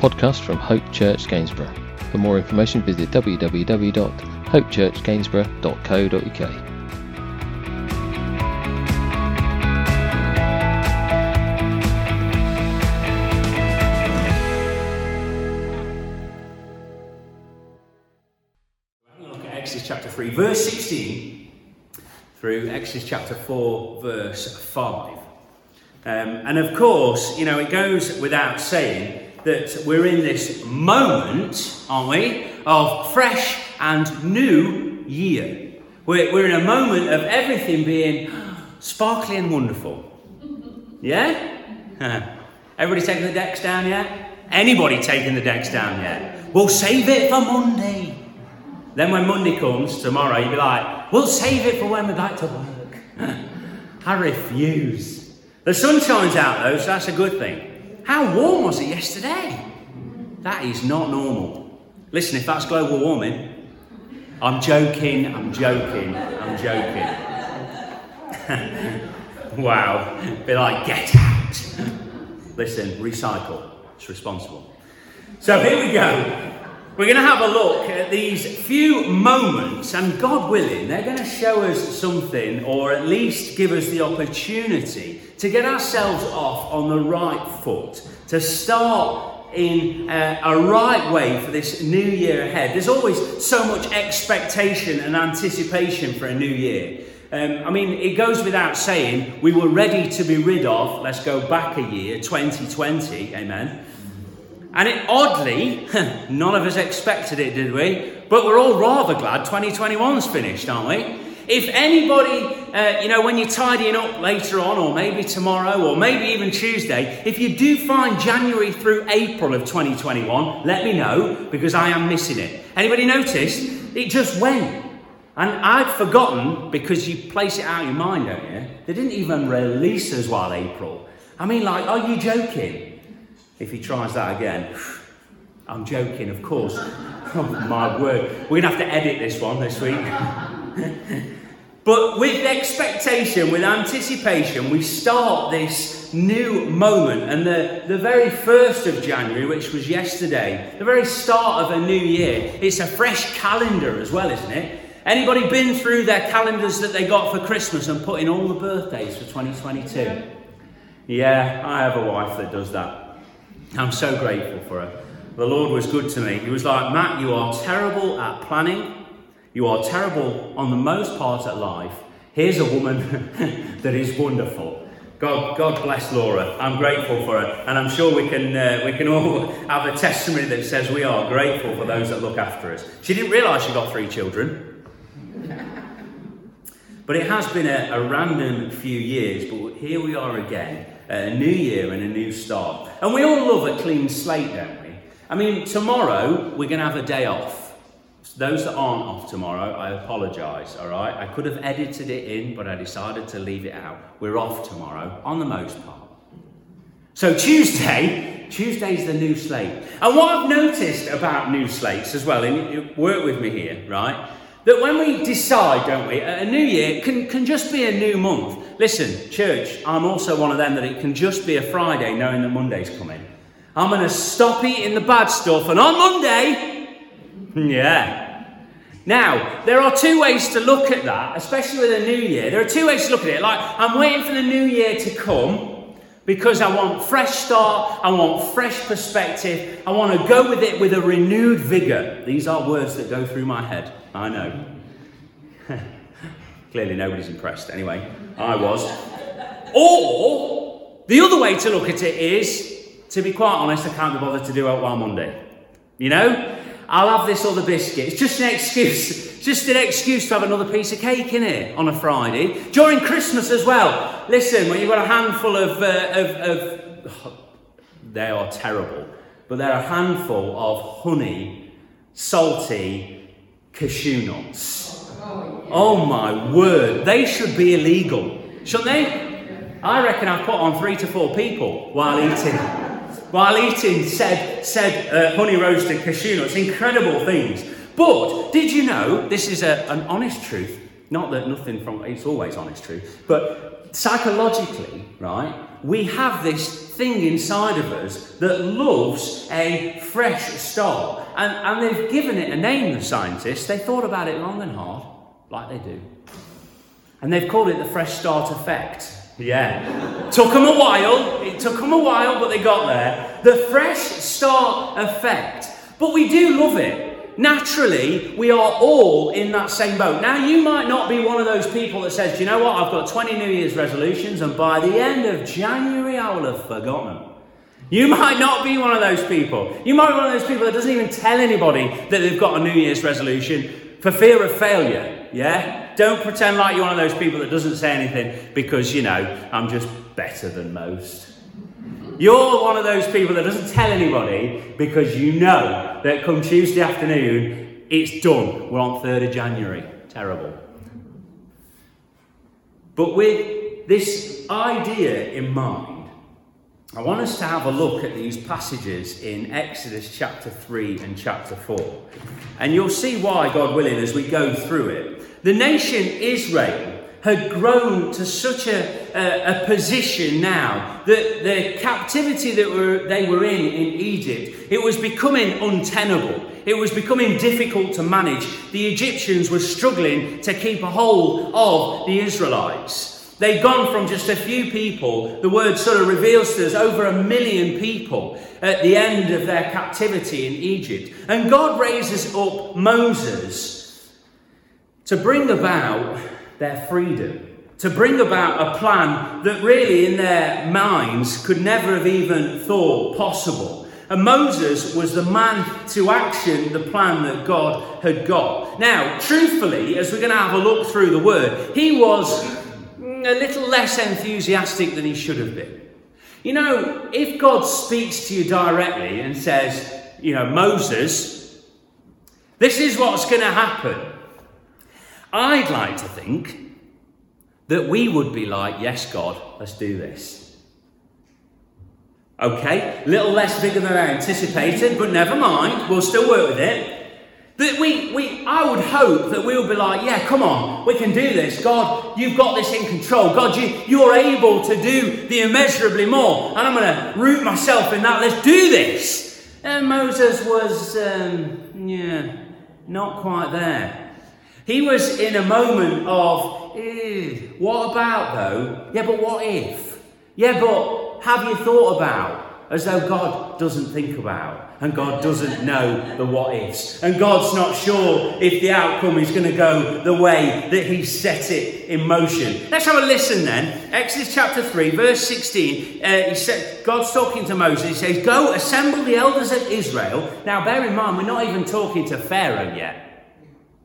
podcast from Hope Church Gainsborough. For more information, visit www.hopechurchgainsborough.co.uk. Look at Exodus chapter 3, verse 16 through Exodus chapter 4, verse 5. Um, and of course, you know, it goes without saying that we're in this moment, aren't we, of fresh and new year. We're, we're in a moment of everything being sparkly and wonderful. Yeah? Everybody taking the decks down yet? Anybody taking the decks down yet? We'll save it for Monday. Then when Monday comes tomorrow, you'll be like, we'll save it for when we back to work. I refuse. The sun shines out though, so that's a good thing. How warm was it yesterday? That is not normal. Listen, if that's global warming, I'm joking, I'm joking, I'm joking. wow. Be like, get out. Listen, recycle. It's responsible. So here we go. We're going to have a look at these few moments, and God willing, they're going to show us something, or at least give us the opportunity to get ourselves off on the right foot, to start in uh, a right way for this new year ahead. There's always so much expectation and anticipation for a new year. Um, I mean, it goes without saying, we were ready to be rid of, let's go back a year, 2020, amen. And it oddly, none of us expected it, did we? But we're all rather glad 2021's finished, aren't we? If anybody, uh, you know, when you're tidying up later on, or maybe tomorrow, or maybe even Tuesday, if you do find January through April of 2021, let me know because I am missing it. Anybody notice? It just went. And I'd forgotten because you place it out of your mind, don't you? They didn't even release us while April. I mean, like, are you joking? If he tries that again, I'm joking, of course. Oh my word. We're going to have to edit this one this week. but with expectation, with anticipation, we start this new moment. And the, the very first of January, which was yesterday, the very start of a new year, it's a fresh calendar as well, isn't it? Anybody been through their calendars that they got for Christmas and put in all the birthdays for 2022? Yeah, I have a wife that does that. I'm so grateful for her. The Lord was good to me. He was like, Matt, you are terrible at planning. You are terrible on the most part at life. Here's a woman that is wonderful. God, God bless Laura. I'm grateful for her, and I'm sure we can uh, we can all have a testimony that says we are grateful for those that look after us. She didn't realise she got three children, but it has been a, a random few years. But here we are again, a new year and a new start. And we all love a clean slate, don't we? I mean, tomorrow we're going to have a day off. Those that aren't off tomorrow, I apologise, all right? I could have edited it in, but I decided to leave it out. We're off tomorrow, on the most part. So Tuesday, Tuesday's the new slate. And what I've noticed about new slates as well, and you work with me here, right? That when we decide, don't we, a new year can, can just be a new month. Listen, church, I'm also one of them that it can just be a Friday knowing that Monday's coming. I'm going to stop eating the bad stuff, and on Monday, yeah. Now, there are two ways to look at that, especially with a new year. There are two ways to look at it. Like, I'm waiting for the new year to come because I want fresh start, I want fresh perspective, I want to go with it with a renewed vigor. These are words that go through my head. I know. Clearly, nobody's impressed. Anyway, I was. Or the other way to look at it is, to be quite honest, I can't be bothered to do it while Monday. You know, I'll have this other biscuit. It's just an excuse. Just an excuse to have another piece of cake in it on a Friday. During Christmas as well. Listen, when you've got a handful of, uh, of, of they are terrible, but they're a handful of honey, salty, cashew nuts. Oh my word, they should be illegal, shouldn't they? I reckon I've put on three to four people while eating. While eating said, said uh, honey roasted cashew nuts, incredible things. But did you know this is a, an honest truth? Not that nothing from it's always honest truth, but psychologically, right? We have this thing inside of us that loves a fresh start. And, and they've given it a name, the scientists. They thought about it long and hard, like they do. And they've called it the fresh start effect. Yeah. took them a while. It took them a while, but they got there. The fresh start effect. But we do love it. Naturally, we are all in that same boat. Now, you might not be one of those people that says, Do you know what, I've got 20 New Year's resolutions, and by the end of January, I will have forgotten them. You might not be one of those people. You might be one of those people that doesn't even tell anybody that they've got a New Year's resolution for fear of failure. Yeah? Don't pretend like you're one of those people that doesn't say anything because, you know, I'm just better than most. You're one of those people that doesn't tell anybody because you know that come Tuesday afternoon, it's done. We're on 3rd of January. Terrible. But with this idea in mind, I want us to have a look at these passages in Exodus chapter 3 and chapter 4. And you'll see why, God willing, as we go through it. The nation Israel had grown to such a, a, a, position now that the captivity that were, they were in in Egypt, it was becoming untenable. It was becoming difficult to manage. The Egyptians were struggling to keep a hold of the Israelites. They'd gone from just a few people, the word sort of reveals to us over a million people at the end of their captivity in Egypt. And God raises up Moses to bring about their freedom, to bring about a plan that really in their minds could never have even thought possible. And Moses was the man to action the plan that God had got. Now, truthfully, as we're going to have a look through the word, he was a little less enthusiastic than he should have been. You know, if God speaks to you directly and says, you know, Moses, this is what's going to happen. I'd like to think that we would be like, yes, God, let's do this. Okay, little less bigger than I anticipated, but never mind, we'll still work with it. That we, we, I would hope that we'll be like, yeah, come on, we can do this. God, you've got this in control. God, you, you're able to do the immeasurably more. And I'm going to root myself in that. Let's do this. And Moses was, um, yeah, not quite there. He was in a moment of, what about though? Yeah, but what if? Yeah, but have you thought about? As though God doesn't think about and God doesn't know the what ifs. And God's not sure if the outcome is going to go the way that He set it in motion. Let's have a listen then. Exodus chapter 3, verse 16. Uh, he said, God's talking to Moses. He says, Go assemble the elders of Israel. Now, bear in mind, we're not even talking to Pharaoh yet.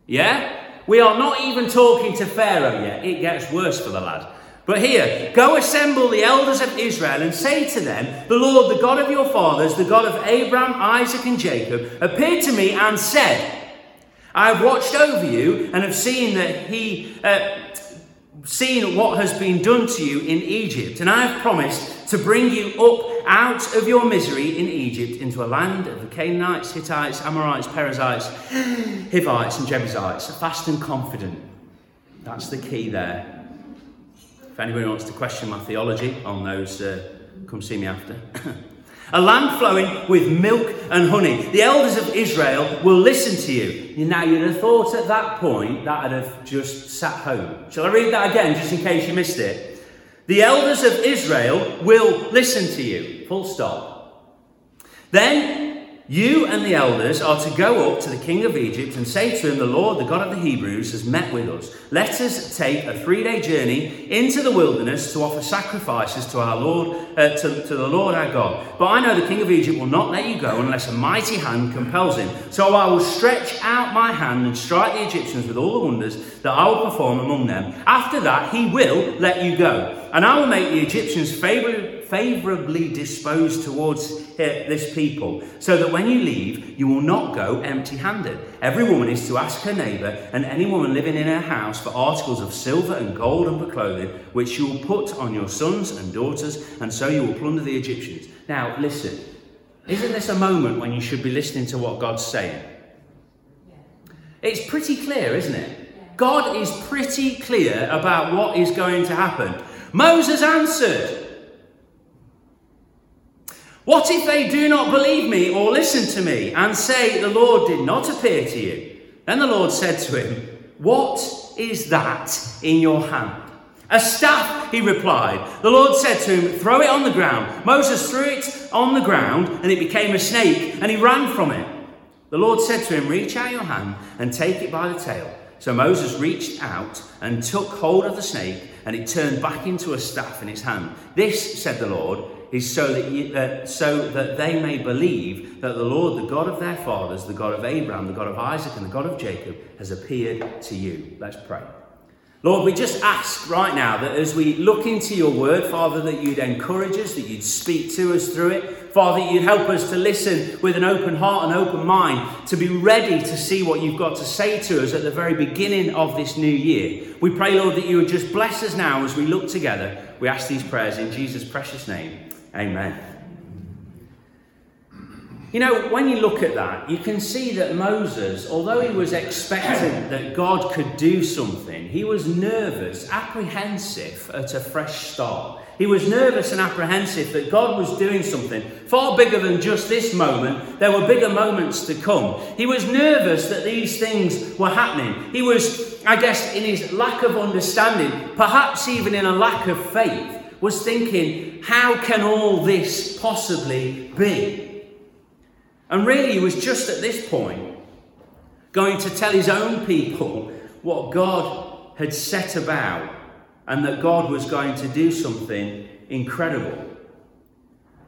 Yeah? We are not even talking to Pharaoh yet. It gets worse for the lad. But here, go assemble the elders of Israel and say to them, The Lord, the God of your fathers, the God of Abraham, Isaac, and Jacob, appeared to me and said, I have watched over you and have seen that he. Uh, seen what has been done to you in Egypt, and I have promised to bring you up out of your misery in Egypt into a land of the Canaanites, Hittites, Amorites, Perizzites, Hivites, and Jebusites, fast and confident. That's the key there. If anybody wants to question my theology on those, uh, come see me after. a land flowing with milk and honey. The elders of Israel will listen to you. Now, you'd have thought at that point that I'd have just sat home. Shall I read that again, just in case you missed it? The elders of Israel will listen to you. Full stop. Then you and the elders are to go up to the king of Egypt and say to him, The Lord, the God of the Hebrews, has met with us. Let us take a three day journey into the wilderness to offer sacrifices to our Lord, uh, to, to the Lord our God. But I know the king of Egypt will not let you go unless a mighty hand compels him. So I will stretch out my hand and strike the Egyptians with all the wonders that I will perform among them. After that, he will let you go. And I will make the Egyptians favorably favorably disposed towards eh, this people, so that when you leave, you will not go empty handed. Every woman is to ask her neighbour and any woman living in her house for articles of silver and gold and for clothing, which you will put on your sons and daughters, and so you will plunder the Egyptians. Now, listen, isn't this a moment when you should be listening to what God's saying? It's pretty clear, isn't it? God is pretty clear about what is going to happen. Moses answered, What if they do not believe me or listen to me and say, The Lord did not appear to you? Then the Lord said to him, What is that in your hand? A staff, he replied. The Lord said to him, Throw it on the ground. Moses threw it on the ground, and it became a snake, and he ran from it. The Lord said to him, Reach out your hand and take it by the tail. So Moses reached out and took hold of the snake, and it turned back into a staff in his hand. This, said the Lord, is so that, you, uh, so that they may believe that the Lord, the God of their fathers, the God of Abraham, the God of Isaac, and the God of Jacob, has appeared to you. Let's pray. Lord, we just ask right now that as we look into your word, Father, that you'd encourage us, that you'd speak to us through it. Father, you'd help us to listen with an open heart and open mind, to be ready to see what you've got to say to us at the very beginning of this new year. We pray, Lord, that you would just bless us now as we look together. We ask these prayers in Jesus' precious name. Amen. You know, when you look at that, you can see that Moses, although he was expectant that God could do something, he was nervous, apprehensive at a fresh start. He was nervous and apprehensive that God was doing something far bigger than just this moment. There were bigger moments to come. He was nervous that these things were happening. He was, I guess, in his lack of understanding, perhaps even in a lack of faith, was thinking, how can all this possibly be? And really, he was just at this point going to tell his own people what God had set about and that God was going to do something incredible.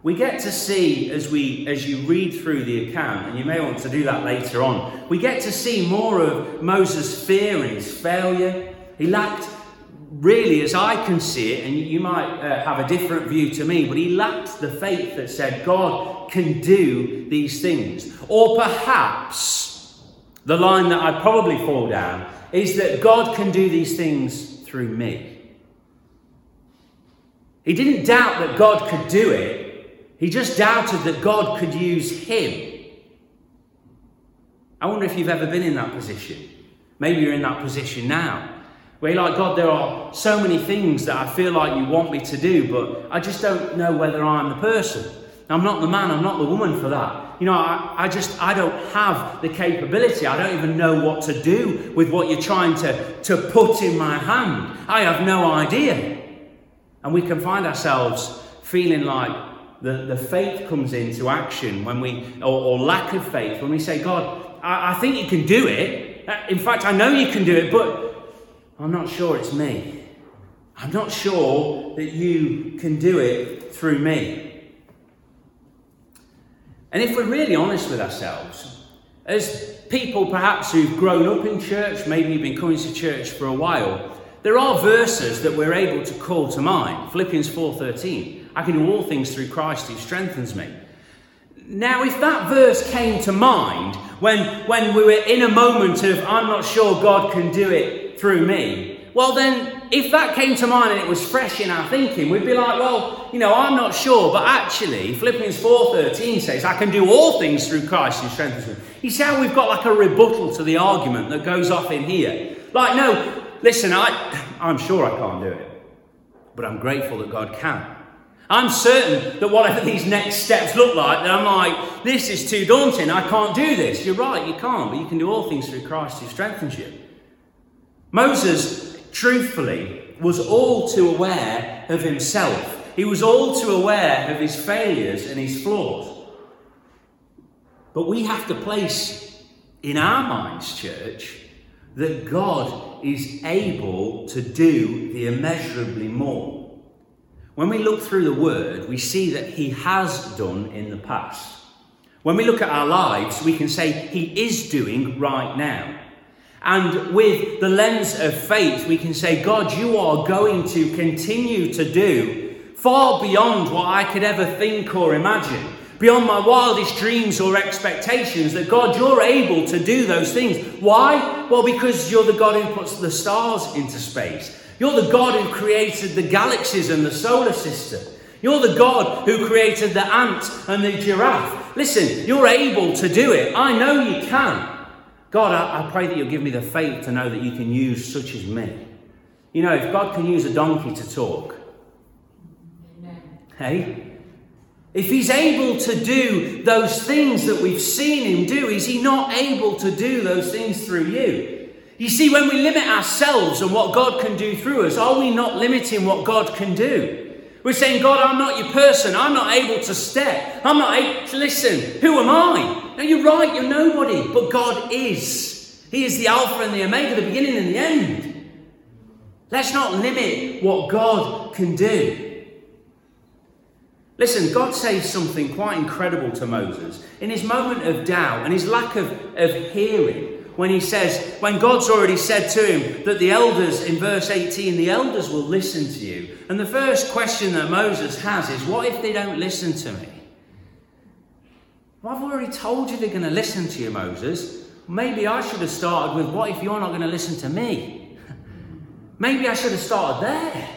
We get to see as we as you read through the account, and you may want to do that later on, we get to see more of Moses' fear and his failure. He lacked really, as I can see it, and you might uh, have a different view to me, but he lacked the faith that said, God can do these things. Or perhaps the line that I'd probably fall down is that God can do these things through me. He didn't doubt that God could do it, he just doubted that God could use him. I wonder if you've ever been in that position. Maybe you're in that position now. Where you're like, God, there are so many things that I feel like you want me to do, but I just don't know whether I'm the person. I'm not the man, I'm not the woman for that. You know, I, I just, I don't have the capability. I don't even know what to do with what you're trying to, to put in my hand. I have no idea. And we can find ourselves feeling like the, the faith comes into action when we, or, or lack of faith, when we say, God, I, I think you can do it. Uh, in fact, I know you can do it, but I'm not sure it's me. I'm not sure that you can do it through me. And if we're really honest with ourselves, as people perhaps who've grown up in church, maybe you've been coming to church for a while, there are verses that we're able to call to mind. Philippians 4:13. I can do all things through Christ who strengthens me. Now, if that verse came to mind when, when we were in a moment of, I'm not sure God can do it through me, well, then, if that came to mind and it was fresh in our thinking, we'd be like, well, you know, I'm not sure, but actually, Philippians 4.13 says, I can do all things through Christ who strengthens me. You see how we've got like a rebuttal to the argument that goes off in here? Like, no, listen, I, I'm sure I can't do it, but I'm grateful that God can. I'm certain that whatever these next steps look like, that I'm like, this is too daunting, I can't do this. You're right, you can't, but you can do all things through Christ who strengthens you. Moses, truthfully, was all too aware of himself. He was all too aware of his failures and his flaws. But we have to place in our minds, church, that God is able to do the immeasurably more. When we look through the Word, we see that He has done in the past. When we look at our lives, we can say He is doing right now. And with the lens of faith, we can say, God, you are going to continue to do far beyond what I could ever think or imagine, beyond my wildest dreams or expectations, that God, you're able to do those things. Why? Well, because you're the God who puts the stars into space. You're the God who created the galaxies and the solar system. You're the God who created the ant and the giraffe. Listen, you're able to do it. I know you can. God, I, I pray that you'll give me the faith to know that you can use such as me. You know, if God can use a donkey to talk, Amen. hey, If he's able to do those things that we've seen him do, is he not able to do those things through you? You see, when we limit ourselves and what God can do through us, are we not limiting what God can do? We're saying, God, I'm not your person. I'm not able to step. I'm not able to listen. Who am I? No, you're right, you're nobody. But God is. He is the Alpha and the Omega, the beginning and the end. Let's not limit what God can do. Listen, God says something quite incredible to Moses in his moment of doubt and his lack of, of hearing when he says, when God's already said to him that the elders, in verse 18, the elders will listen to you. And the first question that Moses has is, what if they don't listen to me? Well, I've already told you they're going to listen to you, Moses. Maybe I should have started with, what if you're not going to listen to me? Maybe I should have started there.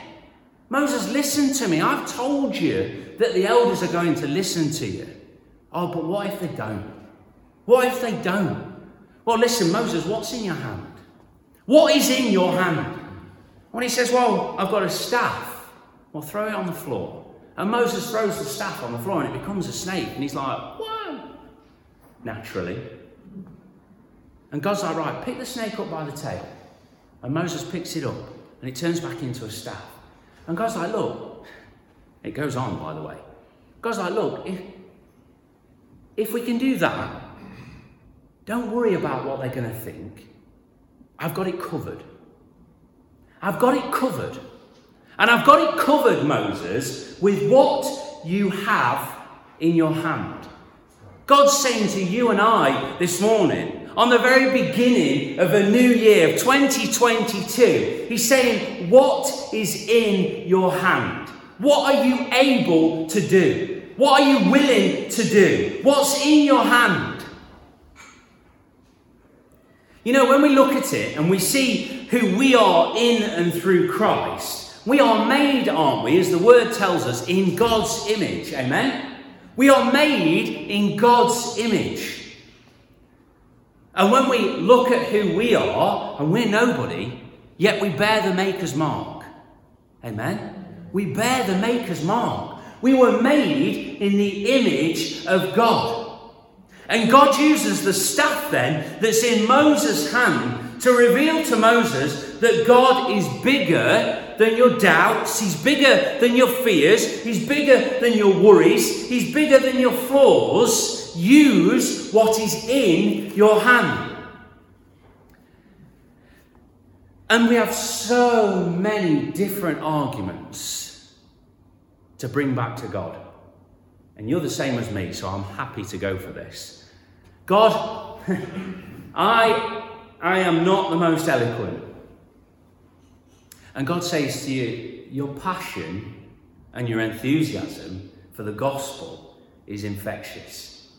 Moses, listen to me. I've told you that the elders are going to listen to you. Oh, but what if they don't? What if they don't? Well, listen, Moses, what's in your hand? What is in your hand? When he says, Well, I've got a staff, well, throw it on the floor. And Moses throws the staff on the floor and it becomes a snake. And he's like, Whoa! Naturally. And God's like, Right, pick the snake up by the tail. And Moses picks it up and it turns back into a staff. And God's like, Look, it goes on, by the way. God's like, Look, if, if we can do that, don't worry about what they're going to think. I've got it covered. I've got it covered. And I've got it covered, Moses, with what you have in your hand. God's saying to you and I this morning, on the very beginning of a new year of 2022, He's saying, What is in your hand? What are you able to do? What are you willing to do? What's in your hand? You know, when we look at it and we see who we are in and through Christ, we are made, aren't we, as the word tells us, in God's image. Amen? We are made in God's image. And when we look at who we are, and we're nobody, yet we bear the Maker's mark. Amen? We bear the Maker's mark. We were made in the image of God. And God uses the staff then that's in Moses' hand to reveal to Moses that God is bigger than your doubts, He's bigger than your fears, He's bigger than your worries, He's bigger than your flaws. Use what is in your hand. And we have so many different arguments to bring back to God. And you're the same as me, so I'm happy to go for this. God, I, I am not the most eloquent. And God says to you, your passion and your enthusiasm for the gospel is infectious.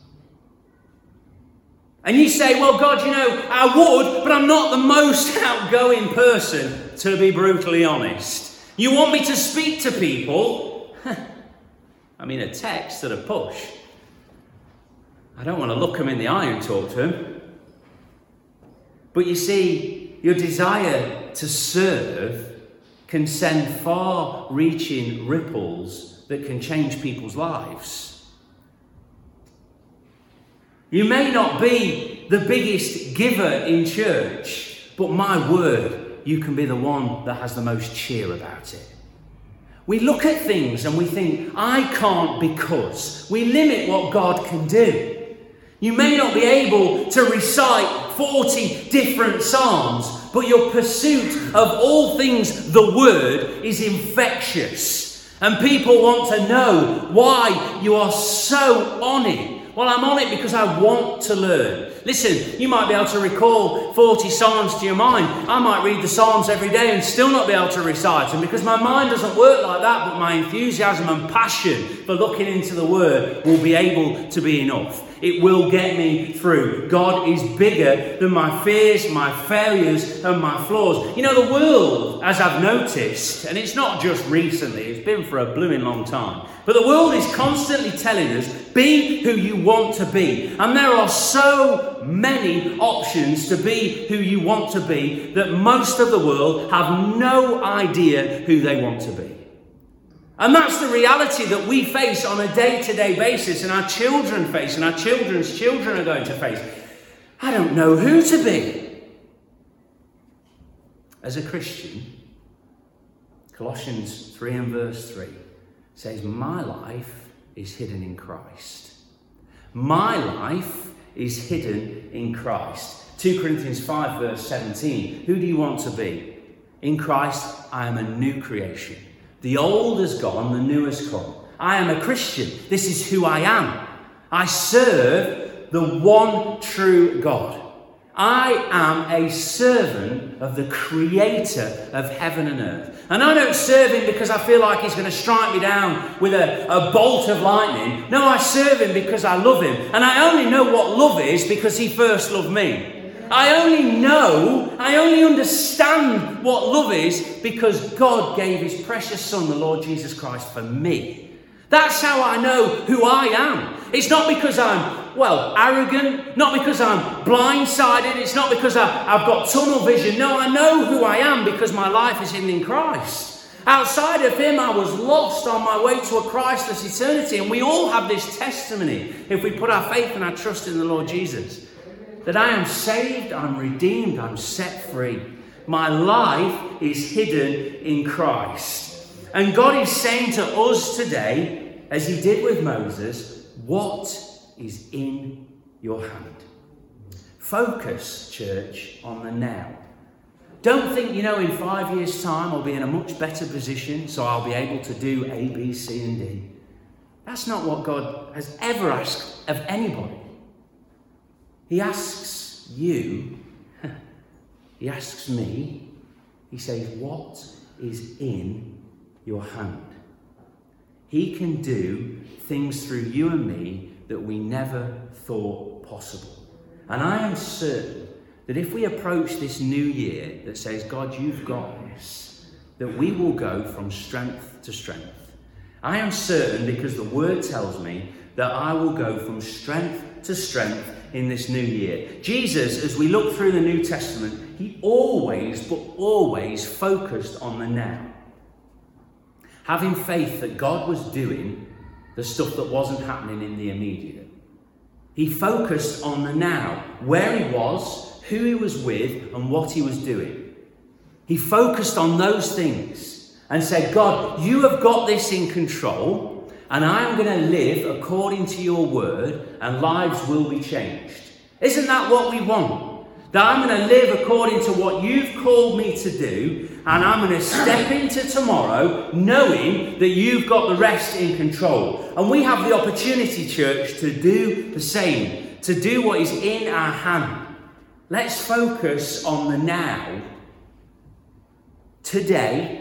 And you say, well, God, you know, I would, but I'm not the most outgoing person, to be brutally honest. You want me to speak to people? I mean, a text at a push. I don't want to look him in the eye and talk to him. But you see, your desire to serve can send far reaching ripples that can change people's lives. You may not be the biggest giver in church, but my word, you can be the one that has the most cheer about it. We look at things and we think, I can't because. We limit what God can do. You may not be able to recite 40 different Psalms, but your pursuit of all things the Word is infectious. And people want to know why you are so on it. Well, I'm on it because I want to learn. Listen, you might be able to recall 40 Psalms to your mind. I might read the Psalms every day and still not be able to recite them because my mind doesn't work like that, but my enthusiasm and passion for looking into the Word will be able to be enough. It will get me through. God is bigger than my fears, my failures, and my flaws. You know, the world, as I've noticed, and it's not just recently, it's been for a blooming long time, but the world is constantly telling us be who you want to be. And there are so many options to be who you want to be that most of the world have no idea who they want to be. And that's the reality that we face on a day to day basis, and our children face, and our children's children are going to face. I don't know who to be. As a Christian, Colossians 3 and verse 3 says, My life is hidden in Christ. My life is hidden in Christ. 2 Corinthians 5 verse 17. Who do you want to be? In Christ, I am a new creation. The old has gone, the new has come. I am a Christian. This is who I am. I serve the one true God. I am a servant of the creator of heaven and earth. And I don't serve him because I feel like he's going to strike me down with a, a bolt of lightning. No, I serve him because I love him. And I only know what love is because he first loved me. I only know, I only understand what love is because God gave his precious Son, the Lord Jesus Christ, for me. That's how I know who I am. It's not because I'm, well, arrogant, not because I'm blindsided, it's not because I, have got tunnel vision. No, I know who I am because my life is in Christ. Outside of Him, I was lost on my way to a Christless eternity. And we all have this testimony if we put our faith and our trust in the Lord Jesus that I am saved, I'm redeemed, I'm set free. My life is hidden in Christ. And God is saying to us today, as He did with Moses, what is in your hand? Focus, church, on the now. Don't think, you know, in five years' time I'll be in a much better position, so I'll be able to do A, B, C, and D. That's not what God has ever asked of anybody. He asks you, he asks me, he says, What is in your hand? He can do things through you and me that we never thought possible. And I am certain that if we approach this new year that says, God, you've got this, that we will go from strength to strength. I am certain because the word tells me that I will go from strength to strength in this new year. Jesus, as we look through the New Testament, he always, but always focused on the now. Having faith that God was doing the stuff that wasn't happening in the immediate. He focused on the now, where he was, who he was with, and what he was doing. He focused on those things and said, God, you have got this in control and I'm going to live according to your word, and lives will be changed. Isn't that what we want? That I'm going to live according to what you've called me to do, and I'm going to step into tomorrow knowing that you've got the rest in control. And we have the opportunity, church, to do the same, to do what is in our hand. Let's focus on the now. Today.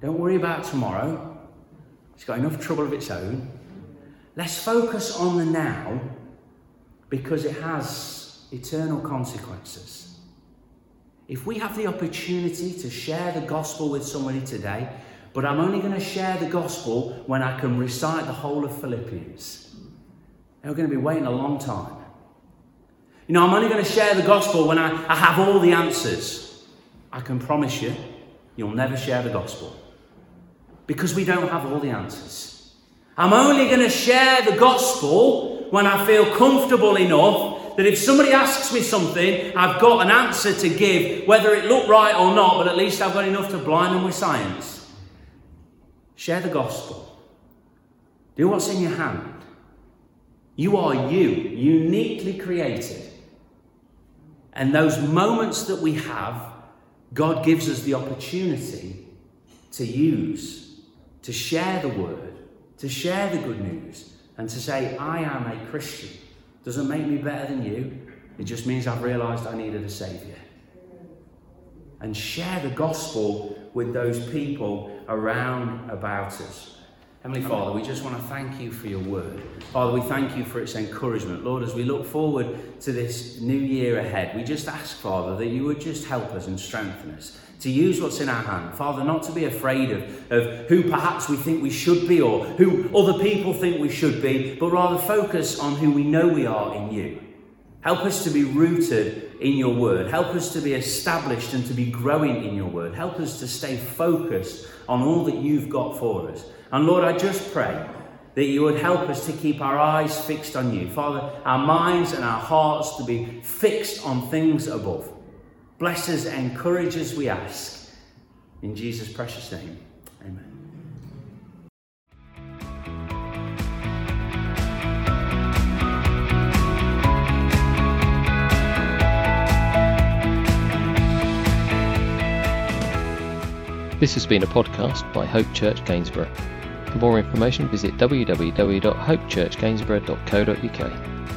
Don't worry about tomorrow. It's got enough trouble of its own. Let's focus on the now because it has eternal consequences. If we have the opportunity to share the gospel with somebody today, but I'm only going to share the gospel when I can recite the whole of Philippians, they're going to be waiting a long time. You know, I'm only going to share the gospel when I, I have all the answers. I can promise you, you'll never share the gospel because we don't have all the answers. I'm only going to share the gospel when I feel comfortable enough that if somebody asks me something, I've got an answer to give, whether it looked right or not, but at least I've got enough to blind them with science. Share the gospel. Do what's in your hand. You are you, uniquely created. And those moments that we have, God gives us the opportunity to use to share the word, to share the good news, and to say, I am a Christian. Doesn't make me better than you. It just means I've realized I needed a Savior. And share the gospel with those people around about us. Heavenly Father, we just want to thank you for your word. Father, we thank you for its encouragement. Lord, as we look forward to this new year ahead, we just ask, Father, that you would just help us and strengthen us to use what's in our hand. Father, not to be afraid of, of who perhaps we think we should be or who other people think we should be, but rather focus on who we know we are in you. Help us to be rooted in your word. Help us to be established and to be growing in your word. Help us to stay focused on all that you've got for us. And Lord, I just pray that you would help us to keep our eyes fixed on you. Father, our minds and our hearts to be fixed on things above. Bless us, encourage us, we ask. In Jesus' precious name, amen. This has been a podcast by Hope Church Gainsborough. For more information, visit www.hopechurchgainsborough.co.uk.